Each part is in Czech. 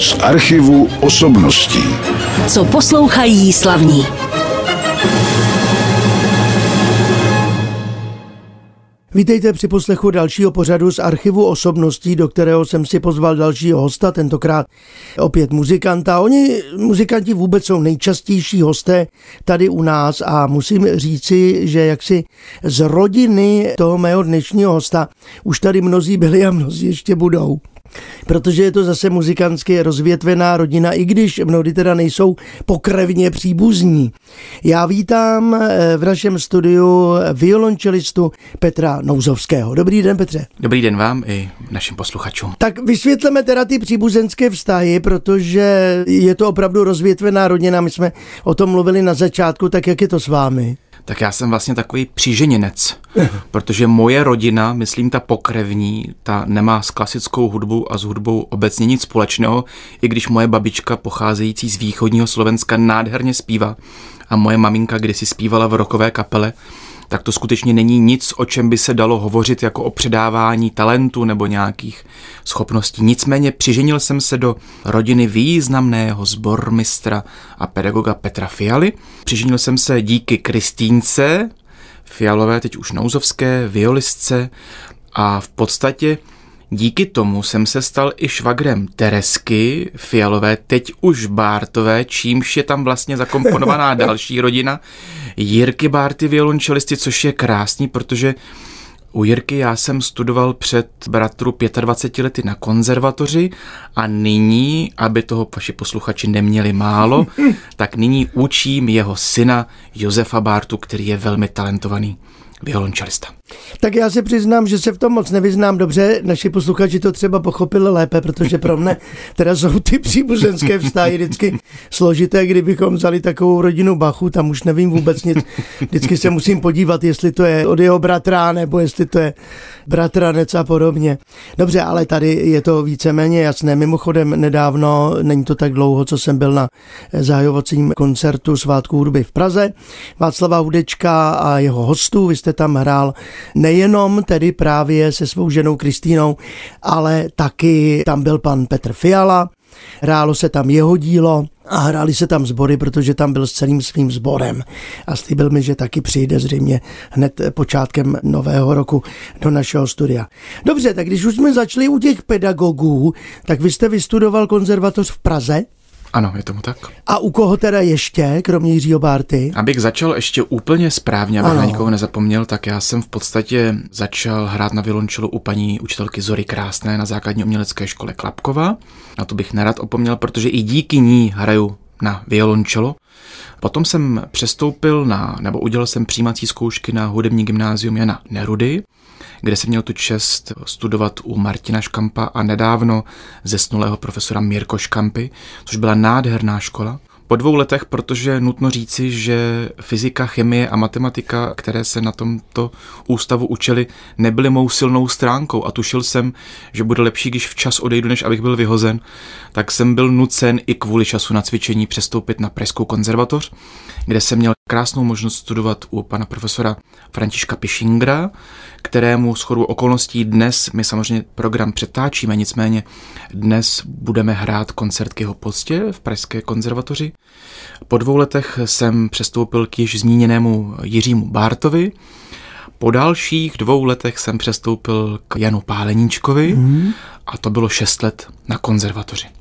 z archivu osobností. Co poslouchají slavní. Vítejte při poslechu dalšího pořadu z archivu osobností, do kterého jsem si pozval dalšího hosta, tentokrát opět muzikanta. Oni, muzikanti, vůbec jsou nejčastější hosté tady u nás a musím říci, že jaksi z rodiny toho mého dnešního hosta už tady mnozí byli a mnozí ještě budou protože je to zase muzikantsky rozvětvená rodina, i když mnohdy teda nejsou pokrevně příbuzní. Já vítám eh, v našem studiu violončelistu Petra Nouzovského. Dobrý den, Petře. Dobrý den vám i našim posluchačům. Tak vysvětleme teda ty příbuzenské vztahy, protože je to opravdu rozvětvená rodina. My jsme o tom mluvili na začátku, tak jak je to s vámi? Tak já jsem vlastně takový příženěnec, protože moje rodina, myslím ta pokrevní, ta nemá s klasickou hudbou a s hudbou obecně nic společného, i když moje babička pocházející z východního Slovenska nádherně zpívá a moje maminka kdysi zpívala v rokové kapele, tak to skutečně není nic, o čem by se dalo hovořit jako o předávání talentu nebo nějakých schopností. Nicméně přiženil jsem se do rodiny významného zbormistra a pedagoga Petra Fialy. Přiženil jsem se díky Kristýnce, Fialové, teď už nouzovské, violistce a v podstatě Díky tomu jsem se stal i švagrem Teresky Fialové, teď už Bártové, čímž je tam vlastně zakomponovaná další rodina. Jirky Bárty violončelisty, což je krásný, protože u Jirky já jsem studoval před bratru 25 lety na konzervatoři a nyní, aby toho vaši posluchači neměli málo, tak nyní učím jeho syna Josefa Bártu, který je velmi talentovaný violončelista. Tak já se přiznám, že se v tom moc nevyznám dobře. Naši posluchači to třeba pochopili lépe, protože pro mne teda jsou ty příbuzenské vztahy vždycky složité. Kdybychom vzali takovou rodinu Bachu, tam už nevím vůbec nic. Vždycky se musím podívat, jestli to je od jeho bratra, nebo jestli to je bratranec a podobně. Dobře, ale tady je to víceméně jasné. Mimochodem nedávno, není to tak dlouho, co jsem byl na zahajovacím koncertu svátku hudby v Praze. Václava Hudečka a jeho hostů, vy jste tam hrál nejenom tedy právě se svou ženou Kristýnou, ale taky tam byl pan Petr Fiala, hrálo se tam jeho dílo a hráli se tam sbory, protože tam byl s celým svým sborem a slíbil mi, že taky přijde zřejmě hned počátkem nového roku do našeho studia. Dobře, tak když už jsme začali u těch pedagogů, tak vy jste vystudoval konzervatoř v Praze? Ano, je tomu tak. A u koho teda ještě, kromě Jiřího Bárty? Abych začal ještě úplně správně, abych ano. na nikoho nezapomněl, tak já jsem v podstatě začal hrát na violončelu u paní učitelky Zory Krásné na základní umělecké škole Klapkova. A to bych nerad opomněl, protože i díky ní hraju na violončelo. Potom jsem přestoupil na, nebo udělal jsem přijímací zkoušky na hudební gymnázium Jana Nerudy kde jsem měl tu čest studovat u Martina Škampa a nedávno zesnulého profesora Mirko Škampy, což byla nádherná škola. Po dvou letech, protože nutno říci, že fyzika, chemie a matematika, které se na tomto ústavu učili, nebyly mou silnou stránkou. A tušil jsem, že bude lepší, když včas odejdu, než abych byl vyhozen, tak jsem byl nucen i kvůli času na cvičení přestoupit na Pražskou konzervatoř, kde jsem měl krásnou možnost studovat u pana profesora Františka Pišingra, kterému schodu okolností dnes, my samozřejmě program přetáčíme, nicméně dnes budeme hrát koncert k jeho postě v Pražské konzervatoři. Po dvou letech jsem přestoupil k již zmíněnému Jiřímu Bártovi, po dalších dvou letech jsem přestoupil k Janu Páleníčkovi mm. a to bylo šest let na konzervatoři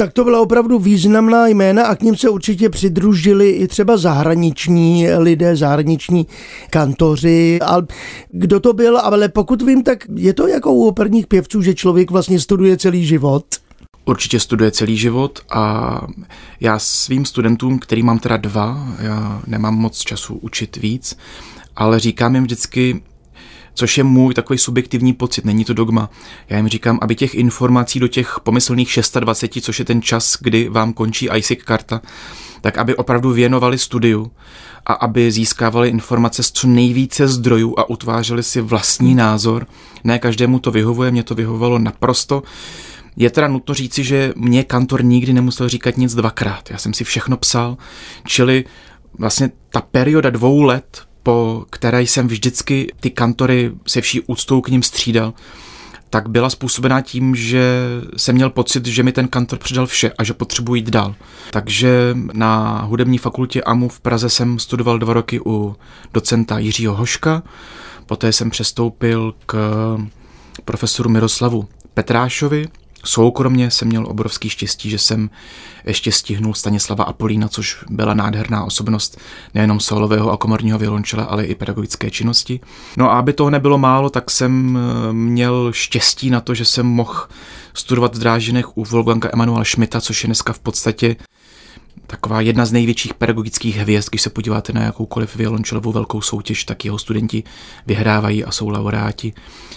tak to byla opravdu významná jména a k ním se určitě přidružili i třeba zahraniční lidé, zahraniční kantoři. A kdo to byl, ale pokud vím, tak je to jako u operních pěvců, že člověk vlastně studuje celý život. Určitě studuje celý život a já svým studentům, který mám teda dva, já nemám moc času učit víc, ale říkám jim vždycky, což je můj takový subjektivní pocit, není to dogma. Já jim říkám, aby těch informací do těch pomyslných 620, což je ten čas, kdy vám končí ISIC karta, tak aby opravdu věnovali studiu a aby získávali informace z co nejvíce zdrojů a utvářeli si vlastní názor. Ne každému to vyhovuje, mě to vyhovovalo naprosto. Je teda nutno říci, že mě kantor nikdy nemusel říkat nic dvakrát. Já jsem si všechno psal, čili vlastně ta perioda dvou let po které jsem vždycky ty kantory se vší úctou k ním střídal, tak byla způsobená tím, že jsem měl pocit, že mi ten kantor předal vše a že potřebuji jít dál. Takže na hudební fakultě AMU v Praze jsem studoval dva roky u docenta Jiřího Hoška, poté jsem přestoupil k profesoru Miroslavu Petrášovi, Soukromně jsem měl obrovský štěstí, že jsem ještě stihnul Stanislava Apolína, což byla nádherná osobnost nejenom solového a komorního violončela, ale i pedagogické činnosti. No a aby toho nebylo málo, tak jsem eh, měl štěstí na to, že jsem mohl studovat v Drážinech u Wolfganga Emanuela Schmidta, což je dneska v podstatě taková jedna z největších pedagogických hvězd, když se podíváte na jakoukoliv violončelovou velkou soutěž, tak jeho studenti vyhrávají a jsou laureáti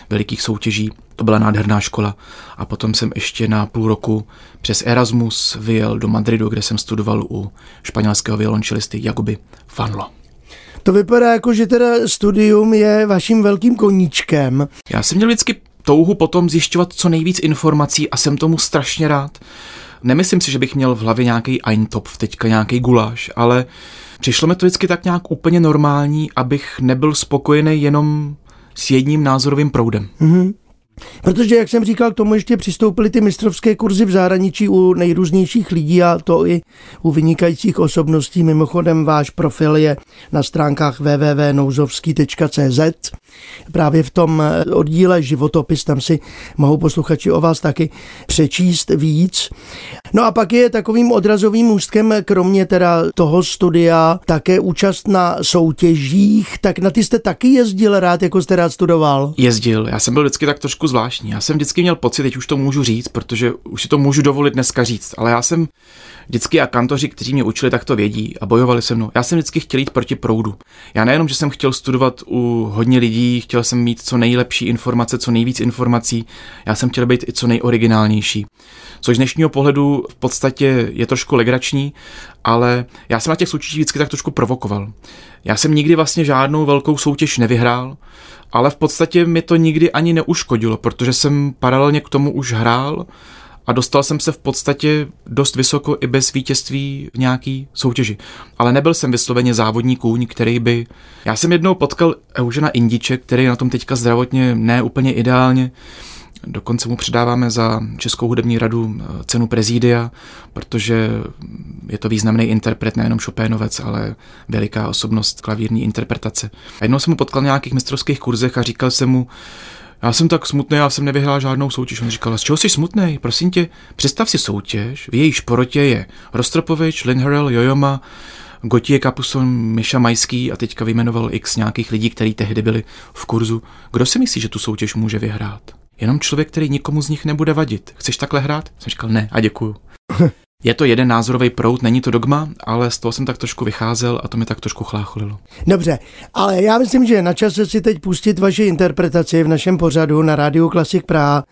velikých soutěží. To byla nádherná škola. A potom jsem ještě na půl roku přes Erasmus vyjel do Madridu, kde jsem studoval u španělského violončelisty Jagoby Fanlo. To vypadá jako, že teda studium je vaším velkým koníčkem. Já jsem měl vždycky touhu potom zjišťovat co nejvíc informací a jsem tomu strašně rád. Nemyslím si, že bych měl v hlavě nějaký Eintopf, teďka nějaký guláš, ale přišlo mi to vždycky tak nějak úplně normální, abych nebyl spokojený jenom s jedním názorovým proudem. Mm-hmm. Protože, jak jsem říkal, k tomu ještě přistoupily ty mistrovské kurzy v zahraničí u nejrůznějších lidí a to i u vynikajících osobností. Mimochodem, váš profil je na stránkách www.nouzovský.cz. Právě v tom oddíle životopis, tam si mohou posluchači o vás taky přečíst víc. No a pak je takovým odrazovým můstkem, kromě teda toho studia, také účast na soutěžích, tak na ty jste taky jezdil rád, jako jste rád studoval? Jezdil, já jsem byl vždycky tak trošku zvláštní. Já jsem vždycky měl pocit, teď už to můžu říct, protože už si to můžu dovolit dneska říct, ale já jsem vždycky a kantoři, kteří mě učili, tak to vědí a bojovali se mnou. Já jsem vždycky chtěl jít proti proudu. Já nejenom, že jsem chtěl studovat u hodně lidí, chtěl jsem mít co nejlepší informace, co nejvíc informací, já jsem chtěl být i co nejoriginálnější. Což z dnešního pohledu v podstatě je trošku legrační, ale já jsem na těch soutěžích vždycky tak trošku provokoval. Já jsem nikdy vlastně žádnou velkou soutěž nevyhrál, ale v podstatě mi to nikdy ani neuškodilo, protože jsem paralelně k tomu už hrál a dostal jsem se v podstatě dost vysoko i bez vítězství v nějaký soutěži. Ale nebyl jsem vysloveně závodní kůň, který by... Já jsem jednou potkal Eugena Indiče, který je na tom teďka zdravotně ne úplně ideálně, Dokonce mu předáváme za Českou hudební radu eh, cenu Prezídia, protože je to významný interpret, nejenom Chopinovec, ale veliká osobnost klavírní interpretace. A jednou jsem mu potkal na nějakých mistrovských kurzech a říkal jsem mu, já jsem tak smutný, já jsem nevyhrál žádnou soutěž. On říkal, z čeho jsi smutný? Prosím tě, představ si soutěž, v jejíž porotě je Rostropovič, Linharel, Jojoma, Gotie Kapuson, Miša Majský a teďka vyjmenoval x nějakých lidí, kteří tehdy byli v kurzu. Kdo si myslí, že tu soutěž může vyhrát? Jenom člověk, který nikomu z nich nebude vadit. Chceš takhle hrát? Jsem říkal ne a děkuju. Je to jeden názorový proud, není to dogma, ale z toho jsem tak trošku vycházel a to mi tak trošku chlácholilo. Dobře, ale já myslím, že na čase si teď pustit vaši interpretaci v našem pořadu na Rádiu Klasik Praha.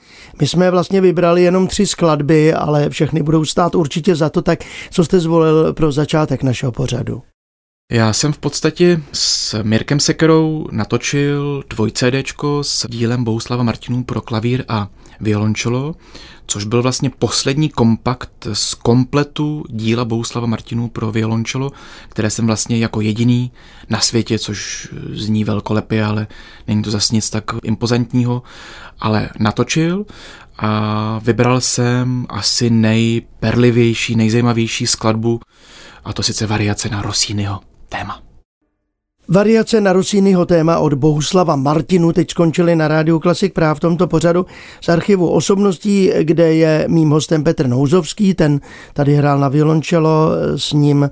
My jsme vlastně vybrali jenom tři skladby, ale všechny budou stát určitě za to, tak co jste zvolil pro začátek našeho pořadu? Já jsem v podstatě s Mirkem Sekerou natočil dvoj CDčko s dílem Bouslava Martinů pro klavír a violončelo, což byl vlastně poslední kompakt z kompletu díla Bouslava Martinů pro violončelo, které jsem vlastně jako jediný na světě, což zní velkolepě, ale není to zase nic tak impozantního, ale natočil. A vybral jsem asi nejperlivější, nejzajímavější skladbu, a to sice variace na Rossiniho téma. Variace na Rossiniho téma od Bohuslava Martinu teď skončily na rádiu Klasik práv v tomto pořadu z archivu osobností, kde je mým hostem Petr Nouzovský, ten tady hrál na violončelo, s ním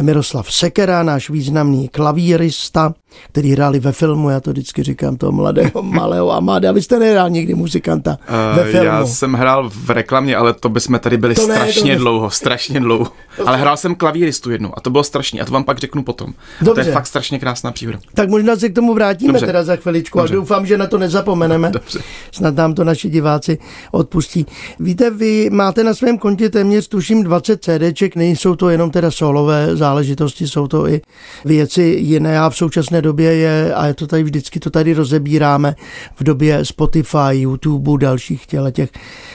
Miroslav Sekera, náš významný klavírista, který hráli ve filmu, já to vždycky říkám, toho mladého, malého Amáda. Vy jste nehrál nikdy muzikanta uh, ve filmu. Já jsem hrál v reklamě, ale to bychom tady byli to strašně ne, dlouho, strašně dlouho. Ale hrál jsem klavíristu jednou a to bylo strašně, a to vám pak řeknu potom. Dobře. A to je fakt strašně krásná příhoda. Tak možná se k tomu vrátíme Dobře. teda za chviličku Dobře. a doufám, že na to nezapomeneme. Dobře. Snad nám to naši diváci odpustí. Víte, vy máte na svém kontě téměř tuším 20 CDček, nejsou to jenom teda solové záležitosti, jsou to i věci jiné a v současné době je, a je to tady vždycky to tady rozebíráme, v době Spotify, YouTube, dalších těle těch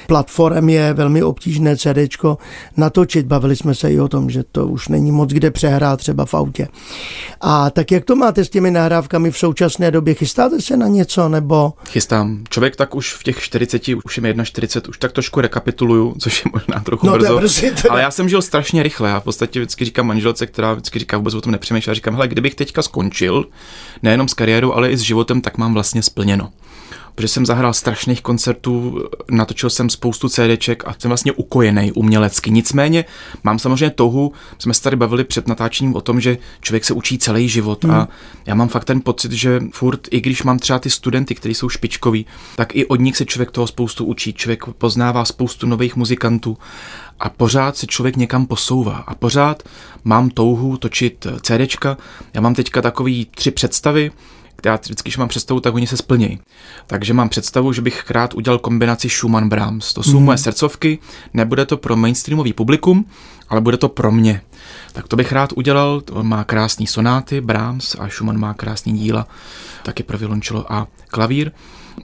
platform je velmi obtížné CDčko natočit. Bavili jsme se i o tom, že to už není moc kde přehrát třeba v autě. A tak jak to máte s těmi nahrávkami v současné době? Chystáte se na něco nebo? Chystám. Člověk tak už v těch 40, už je mi 41, už tak trošku rekapituluju, což je možná trochu No, brzo. teda. Ale já jsem žil strašně rychle. Já v podstatě vždycky říkám manželce, která vždycky říká, vůbec o tom nepřemýšlím. Říkám, hele, kdybych teďka skončil, nejenom s kariérou, ale i s životem, tak mám vlastně splněno. Protože jsem zahrál strašných koncertů, natočil jsem spoustu CDček a jsem vlastně ukojený umělecky. Nicméně mám samozřejmě touhu, jsme se tady bavili před natáčením o tom, že člověk se učí celý život a já mám fakt ten pocit, že furt, i když mám třeba ty studenty, kteří jsou špičkoví, tak i od nich se člověk toho spoustu učí. Člověk poznává spoustu nových muzikantů a pořád se člověk někam posouvá a pořád mám touhu točit CDčka. Já mám teďka takový tři představy, já vždycky, když mám představu, tak oni se splnějí. Takže mám představu, že bych rád udělal kombinaci Schumann Brahms. To jsou mm. moje srdcovky, nebude to pro mainstreamový publikum, ale bude to pro mě. Tak to bych rád udělal, on má krásný sonáty, Brahms a Schumann má krásný díla, taky pro violončelo a klavír.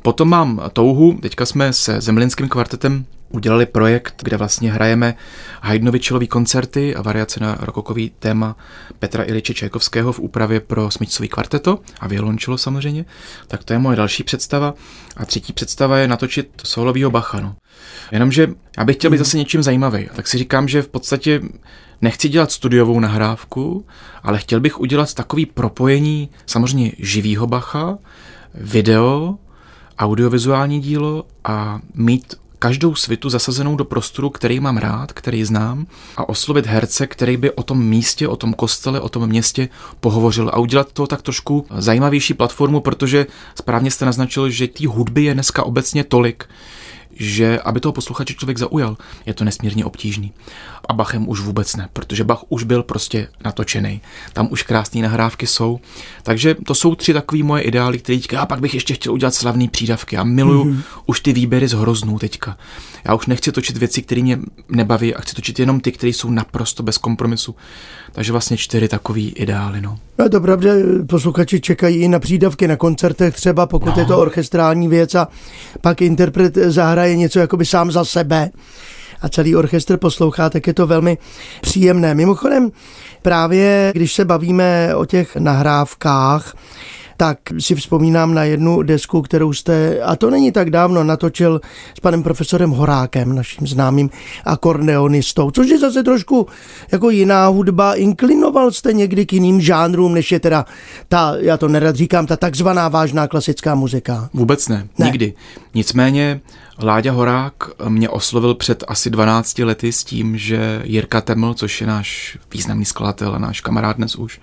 Potom mám touhu, teďka jsme se Zemlinským kvartetem udělali projekt, kde vlastně hrajeme Haydnovičelový koncerty a variace na rokokový téma Petra Iliče Čajkovského v úpravě pro smyčcový kvarteto a violončelo samozřejmě. Tak to je moje další představa. A třetí představa je natočit solovýho Bacha. No. Jenomže já bych chtěl být zase něčím zajímavý. Tak si říkám, že v podstatě nechci dělat studiovou nahrávku, ale chtěl bych udělat takový propojení samozřejmě živýho Bacha, video, audiovizuální dílo a mít každou svitu zasazenou do prostoru, který mám rád, který znám a oslovit herce, který by o tom místě, o tom kostele, o tom městě pohovořil a udělat to tak trošku zajímavější platformu, protože správně jste naznačil, že té hudby je dneska obecně tolik, že aby toho posluchače člověk zaujal, je to nesmírně obtížný. A Bachem už vůbec ne, protože Bach už byl prostě natočený. Tam už krásné nahrávky jsou. Takže to jsou tři takové moje ideály, které teďka, a pak bych ještě chtěl udělat slavné přídavky. Já miluju mm-hmm. už ty výběry z hroznů teďka. Já už nechci točit věci, které mě nebaví a chci točit jenom ty, které jsou naprosto bez kompromisu. Takže vlastně čtyři takový ideály. No. No to pravda, posluchači čekají i na přídavky na koncertech třeba, pokud no. je to orchestrální věc a pak interpret zahraje něco jakoby sám za sebe a celý orchestr poslouchá, tak je to velmi příjemné. Mimochodem, právě když se bavíme o těch nahrávkách, tak si vzpomínám na jednu desku, kterou jste, a to není tak dávno, natočil s panem profesorem Horákem, naším známým akordeonistou, což je zase trošku jako jiná hudba. Inklinoval jste někdy k jiným žánrům, než je teda ta, já to nerad říkám, ta takzvaná vážná klasická muzika? Vůbec ne, ne. nikdy. Nicméně Láďa Horák mě oslovil před asi 12 lety s tím, že Jirka Teml, což je náš významný skladatel a náš kamarád dnes už,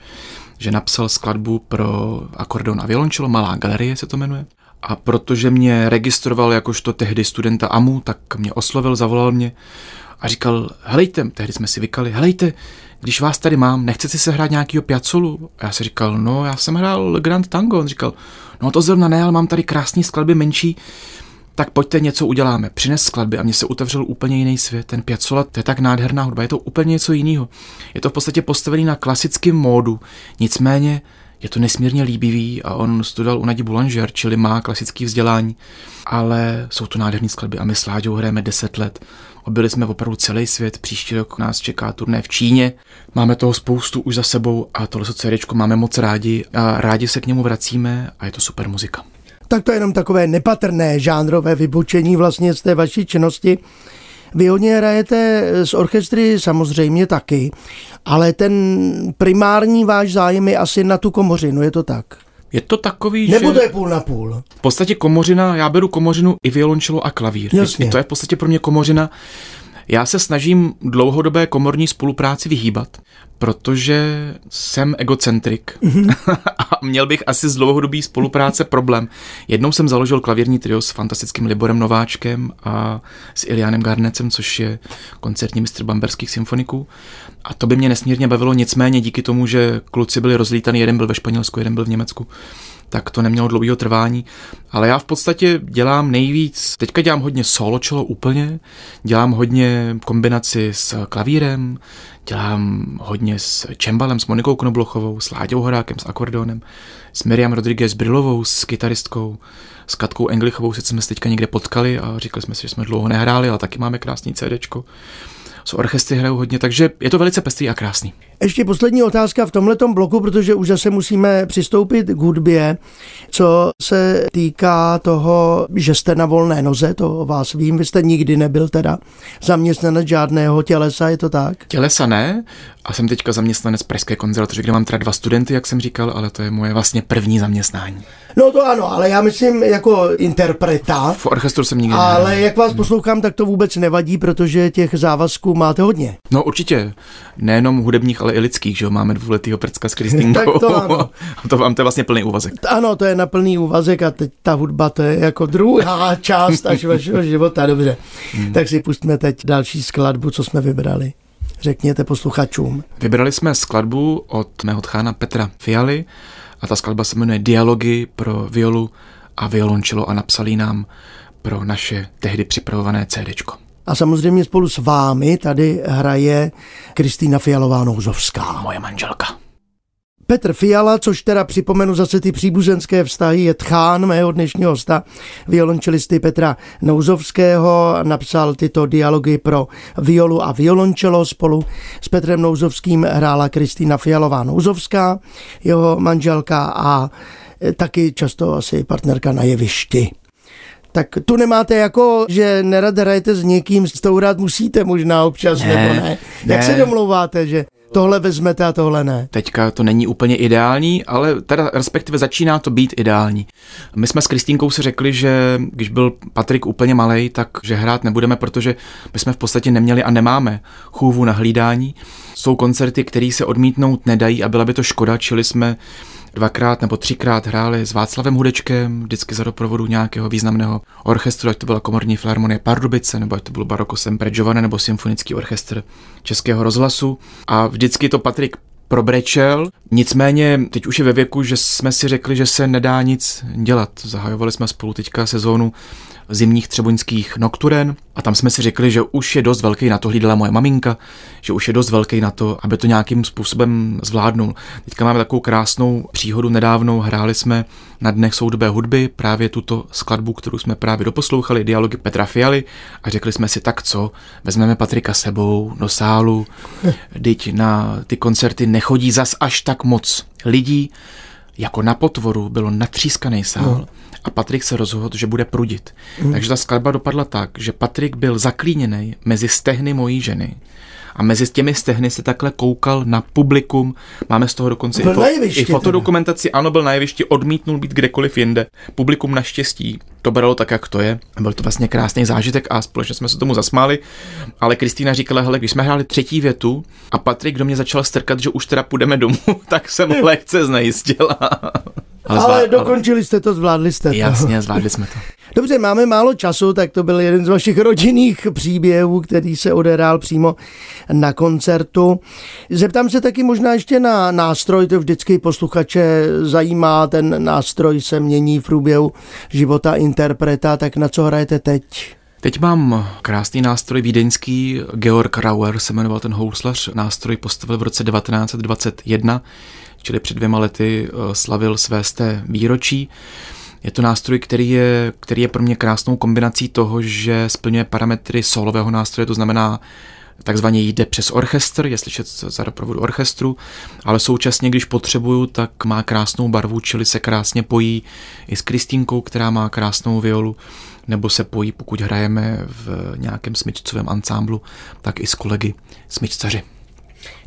že napsal skladbu pro akordeon a violončelo, Malá galerie se to jmenuje. A protože mě registroval jakožto tehdy studenta AMU, tak mě oslovil, zavolal mě a říkal, helejte, tehdy jsme si vykali, helejte, když vás tady mám, nechcete si hrát nějakýho piacolu? A já si říkal, no já jsem hrál Grand Tango. On říkal, no to zrovna ne, ale mám tady krásný skladby menší, tak pojďte něco uděláme. Přines skladby a mně se otevřel úplně jiný svět. Ten Piazzolla, to je tak nádherná hudba, je to úplně něco jiného. Je to v podstatě postavený na klasickém módu, nicméně je to nesmírně líbivý a on studoval u Nadi Boulanger, čili má klasické vzdělání, ale jsou to nádherné skladby a my s Láďou hrajeme 10 let. Objeli jsme opravdu celý svět, příští rok nás čeká turné v Číně. Máme toho spoustu už za sebou a tohle CD máme moc rádi a rádi se k němu vracíme a je to super muzika tak to je jenom takové nepatrné žánrové vybočení vlastně z té vaší činnosti. Vy hodně hrajete z orchestry samozřejmě taky, ale ten primární váš zájem je asi na tu komořinu, je to tak? Je to takový, Nebo že... to je půl na půl? V podstatě komořina, já beru komořinu i violončelo a klavír. Jasně. To je v podstatě pro mě komořina. Já se snažím dlouhodobé komorní spolupráci vyhýbat, protože jsem egocentrik a měl bych asi z dlouhodobý spolupráce problém. Jednou jsem založil klavírní trio s fantastickým Liborem Nováčkem a s Ilianem Garnecem, což je koncertní mistr bamberských symfoniků. A to by mě nesmírně bavilo, nicméně díky tomu, že kluci byli rozlítaný, jeden byl ve Španělsku, jeden byl v Německu, tak to nemělo dlouhého trvání. Ale já v podstatě dělám nejvíc, teďka dělám hodně solo čelo úplně, dělám hodně kombinaci s klavírem, dělám hodně s čembalem, s Monikou Knoblochovou, s Láďou Horákem, s akordeonem, s Miriam Rodriguez Brilovou, s kytaristkou, s Katkou Englichovou, sice jsme se teďka někde potkali a říkali jsme si, že jsme dlouho nehráli, ale taky máme krásný CDčko. S orchestry hrajou hodně, takže je to velice pestrý a krásný. Ještě poslední otázka v tomhletom bloku, protože už zase musíme přistoupit k hudbě. Co se týká toho, že jste na volné noze, to o vás vím, vy jste nikdy nebyl teda zaměstnanec žádného tělesa, je to tak? Tělesa ne, a jsem teďka zaměstnanec Pražské konzervatoře, kde mám teda dva studenty, jak jsem říkal, ale to je moje vlastně první zaměstnání. No to ano, ale já myslím jako interpreta. V orchestru jsem nikdy Ale nehrál. jak vás poslouchám, tak to vůbec nevadí, protože těch závazků máte hodně. No určitě, nejenom hudebních, ale i lidských, že jo, máme dvouletýho prcka s Kristýnkou. Tak to ano. A to vám to je vlastně plný úvazek. Ano, to je na plný úvazek a teď ta hudba to je jako druhá část až vašeho života, dobře. Hmm. Tak si pustíme teď další skladbu, co jsme vybrali. Řekněte posluchačům. Vybrali jsme skladbu od mého tchána Petra Fialy a ta skladba se jmenuje Dialogy pro violu a violončelo a napsali nám pro naše tehdy připravované CDčko. A samozřejmě spolu s vámi tady hraje Kristýna Fialová Nouzovská. Moje manželka. Petr Fiala, což teda připomenu zase ty příbuzenské vztahy, je tchán mého dnešního hosta, violončelisty Petra Nouzovského, napsal tyto dialogy pro violu a violončelo. Spolu s Petrem Nouzovským hrála Kristýna Fialová Nouzovská, jeho manželka a taky často asi partnerka na jevišti. Tak tu nemáte jako, že nerad hrajete s někým, s tou rád musíte možná občas, Ne, nebo ne? Jak ne. se domlouváte, že tohle vezmete a tohle ne? Teďka to není úplně ideální, ale teda respektive začíná to být ideální. My jsme s Kristýnkou si řekli, že když byl Patrik úplně malý, tak že hrát nebudeme, protože my jsme v podstatě neměli a nemáme chůvu na hlídání. Jsou koncerty, které se odmítnout nedají a byla by to škoda, čili jsme dvakrát nebo třikrát hráli s Václavem Hudečkem, vždycky za doprovodu nějakého významného orchestru, ať to byla komorní filharmonie Pardubice, nebo ať to byl Baroko Sempre Giovane, nebo symfonický orchestr Českého rozhlasu. A vždycky to Patrik probrečel, nicméně teď už je ve věku, že jsme si řekli, že se nedá nic dělat. Zahajovali jsme spolu teďka sezónu zimních třeboňských nokturen a tam jsme si řekli, že už je dost velký na to, hlídala moje maminka, že už je dost velký na to, aby to nějakým způsobem zvládnul. Teďka máme takovou krásnou příhodu nedávnou, hráli jsme na Dnech soudobé hudby právě tuto skladbu, kterou jsme právě doposlouchali, dialogy Petra Fialy. A řekli jsme si tak co, vezmeme Patrika sebou do sálu, teď na ty koncerty nechodí zas až tak moc lidí, jako na potvoru bylo natřískaný sál no. a Patrik se rozhodl, že bude prudit. Mm. Takže ta skladba dopadla tak, že Patrik byl zaklíněný mezi stehny mojí ženy a mezi těmi stehny se takhle koukal na publikum. Máme z toho dokonce Byl i, fo- jevišti i fotodokumentaci. Ano, byl na jevišti, odmítnul být kdekoliv jinde. Publikum naštěstí to bralo tak, jak to je. Byl to vlastně krásný zážitek a společně jsme se tomu zasmáli. Ale Kristýna říkala, hele, když jsme hráli třetí větu a Patrik do mě začal strkat, že už teda půjdeme domů, tak jsem lehce znejistila. Ale, ale dokončili jste to, zvládli jste to. Jasně, zvládli jsme to. Dobře, máme málo času, tak to byl jeden z vašich rodinných příběhů, který se odehrál přímo na koncertu. Zeptám se taky možná ještě na nástroj, to vždycky posluchače zajímá, ten nástroj se mění v průběhu života interpreta, tak na co hrajete teď? Teď mám krásný nástroj vídeňský, Georg Rauer se jmenoval ten houslař, nástroj postavil v roce 1921, čili před dvěma lety eh, slavil své sté výročí. Je to nástroj, který je, který je pro mě krásnou kombinací toho, že splňuje parametry solového nástroje, to znamená takzvaně jde přes orchestr, je slyšet za doprovodu orchestru, ale současně, když potřebuju, tak má krásnou barvu, čili se krásně pojí i s Kristýnkou, která má krásnou violu, nebo se pojí, pokud hrajeme v nějakém smyčcovém ansámblu, tak i s kolegy smyčcaři.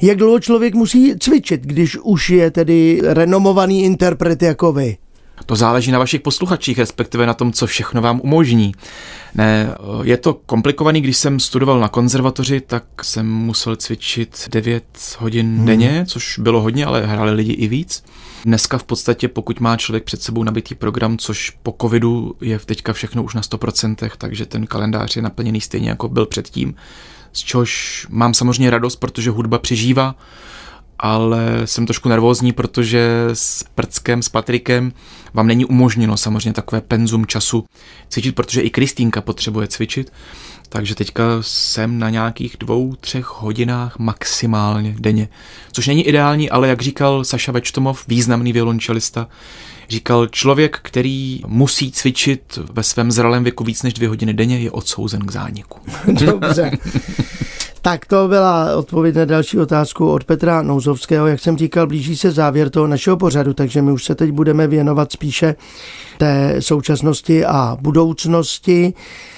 Jak dlouho člověk musí cvičit, když už je tedy renomovaný interpret jako vy? To záleží na vašich posluchačích, respektive na tom, co všechno vám umožní. Ne, je to komplikovaný, když jsem studoval na konzervatoři, tak jsem musel cvičit 9 hodin hmm. denně, což bylo hodně, ale hráli lidi i víc. Dneska v podstatě, pokud má člověk před sebou nabitý program, což po covidu je teďka všechno už na 100%, takže ten kalendář je naplněný stejně jako byl předtím, z čehož mám samozřejmě radost, protože hudba přežívá ale jsem trošku nervózní, protože s Prckem, s Patrikem vám není umožněno samozřejmě takové penzum času cvičit, protože i Kristýnka potřebuje cvičit. Takže teďka jsem na nějakých dvou, třech hodinách maximálně denně. Což není ideální, ale jak říkal Saša Večtomov, významný violončelista, říkal, člověk, který musí cvičit ve svém zralém věku víc než dvě hodiny denně, je odsouzen k zániku. Dobře. Tak to byla odpověď na další otázku od Petra Nouzovského. Jak jsem říkal, blíží se závěr toho našeho pořadu, takže my už se teď budeme věnovat spíše té současnosti a budoucnosti.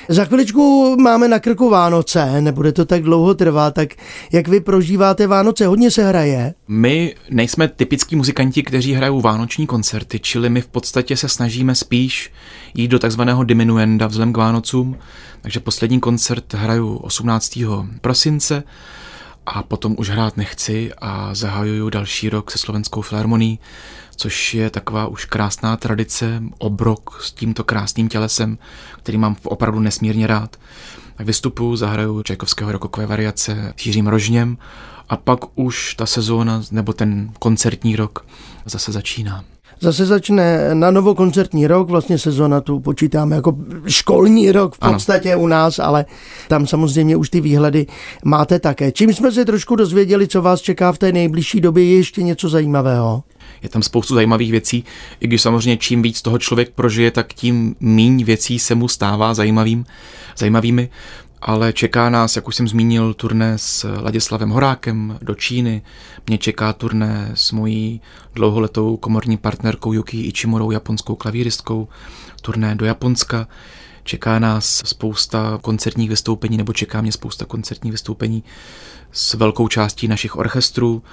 Za chviličku máme na krku Vánoce, nebude to tak dlouho trvat, tak jak vy prožíváte Vánoce? Hodně se hraje? My nejsme typický muzikanti, kteří hrajou vánoční koncerty, čili my v podstatě se snažíme spíš jít do takzvaného diminuenda vzhledem k Vánocům, takže poslední koncert hraju 18. prosince a potom už hrát nechci a zahajuju další rok se Slovenskou filharmonií, což je taková už krásná tradice, obrok s tímto krásným tělesem, který mám opravdu nesmírně rád. Tak vystupuju, zahraju Čajkovského rokokové variace s Jiřím Rožněm a pak už ta sezóna nebo ten koncertní rok zase začíná. Zase začne na novo koncertní rok, vlastně sezona tu počítáme jako školní rok v podstatě ano. u nás, ale tam samozřejmě už ty výhledy máte také. Čím jsme se trošku dozvěděli, co vás čeká v té nejbližší době, je ještě něco zajímavého? Je tam spoustu zajímavých věcí, i když samozřejmě čím víc toho člověk prožije, tak tím míň věcí se mu stává zajímavým, zajímavými ale čeká nás, jak už jsem zmínil, turné s Ladislavem Horákem do Číny. Mě čeká turné s mojí dlouholetou komorní partnerkou Yuki Ichimurou, japonskou klavíristkou, turné do Japonska. Čeká nás spousta koncertních vystoupení, nebo čeká mě spousta koncertních vystoupení s velkou částí našich orchestrů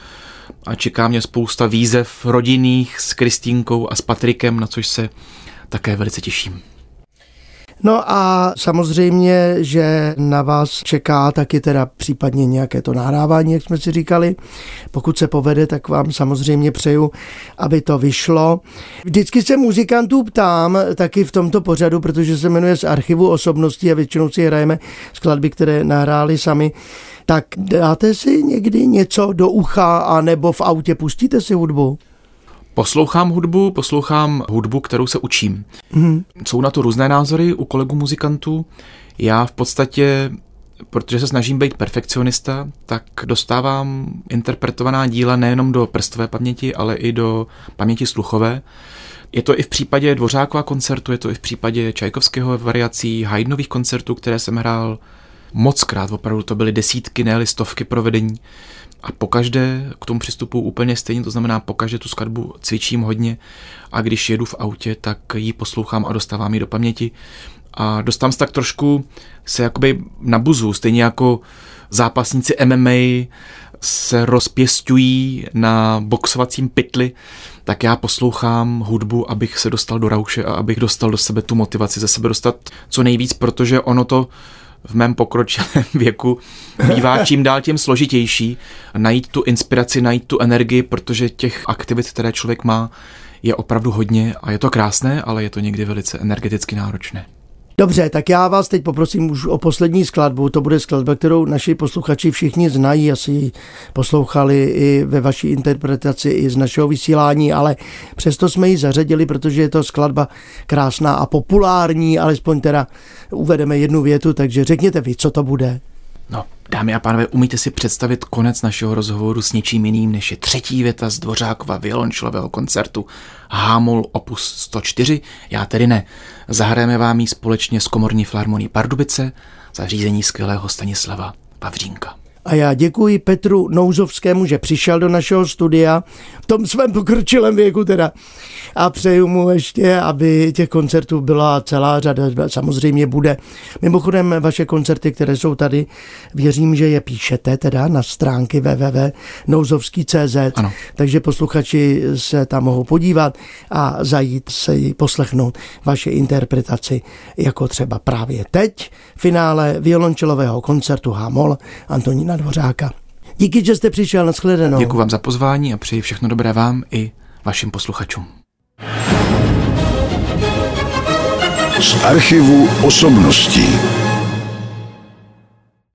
a čeká mě spousta výzev rodinných s Kristínkou a s Patrikem, na což se také velice těším. No a samozřejmě, že na vás čeká taky teda případně nějaké to nahrávání, jak jsme si říkali. Pokud se povede, tak vám samozřejmě přeju, aby to vyšlo. Vždycky se muzikantů ptám, taky v tomto pořadu, protože se jmenuje z archivu osobností a většinou si hrajeme skladby, které nahráli sami. Tak dáte si někdy něco do ucha a nebo v autě pustíte si hudbu? Poslouchám hudbu, poslouchám hudbu, kterou se učím. Mm. Jsou na to různé názory u kolegů muzikantů. Já v podstatě, protože se snažím být perfekcionista, tak dostávám interpretovaná díla nejenom do prstové paměti, ale i do paměti sluchové. Je to i v případě Dvořákova koncertu, je to i v případě Čajkovského variací, Haydnových koncertů, které jsem hrál mockrát, opravdu to byly desítky, ne stovky provedení. A pokaždé k tomu přistupu úplně stejně, to znamená pokaždé tu skladbu cvičím hodně a když jedu v autě, tak ji poslouchám a dostávám ji do paměti. A dostám se tak trošku se jakoby nabuzu, stejně jako zápasníci MMA se rozpěstují na boxovacím pytli, tak já poslouchám hudbu, abych se dostal do rauše a abych dostal do sebe tu motivaci ze sebe dostat co nejvíc, protože ono to v mém pokročilém věku bývá čím dál tím složitější najít tu inspiraci, najít tu energii, protože těch aktivit, které člověk má, je opravdu hodně a je to krásné, ale je to někdy velice energeticky náročné. Dobře, tak já vás teď poprosím už o poslední skladbu. To bude skladba, kterou naši posluchači všichni znají, asi ji poslouchali i ve vaší interpretaci, i z našeho vysílání, ale přesto jsme ji zařadili, protože je to skladba krásná a populární, alespoň teda uvedeme jednu větu, takže řekněte vy, co to bude. No, dámy a pánové, umíte si představit konec našeho rozhovoru s něčím jiným, než je třetí věta z Dvořákova violončelového koncertu Hámol opus 104? Já tedy ne. Zahrajeme vám ji společně s komorní flarmoní Pardubice za řízení skvělého Stanislava Pavřínka. A já děkuji Petru Nouzovskému, že přišel do našeho studia. V tom svém pokročilém věku teda. A přeju mu ještě, aby těch koncertů byla celá řada, samozřejmě bude. Mimochodem vaše koncerty, které jsou tady, věřím, že je píšete teda na stránky www.nouzovský.cz, takže posluchači se tam mohou podívat a zajít se ji poslechnout vaše interpretaci, jako třeba právě teď, finále violončelového koncertu Hamol Antonína Dvořáka. Díky, že jste přišel, na shledanou. Děkuji vám za pozvání a přeji všechno dobré vám i vašim posluchačům. Z archivu osobností.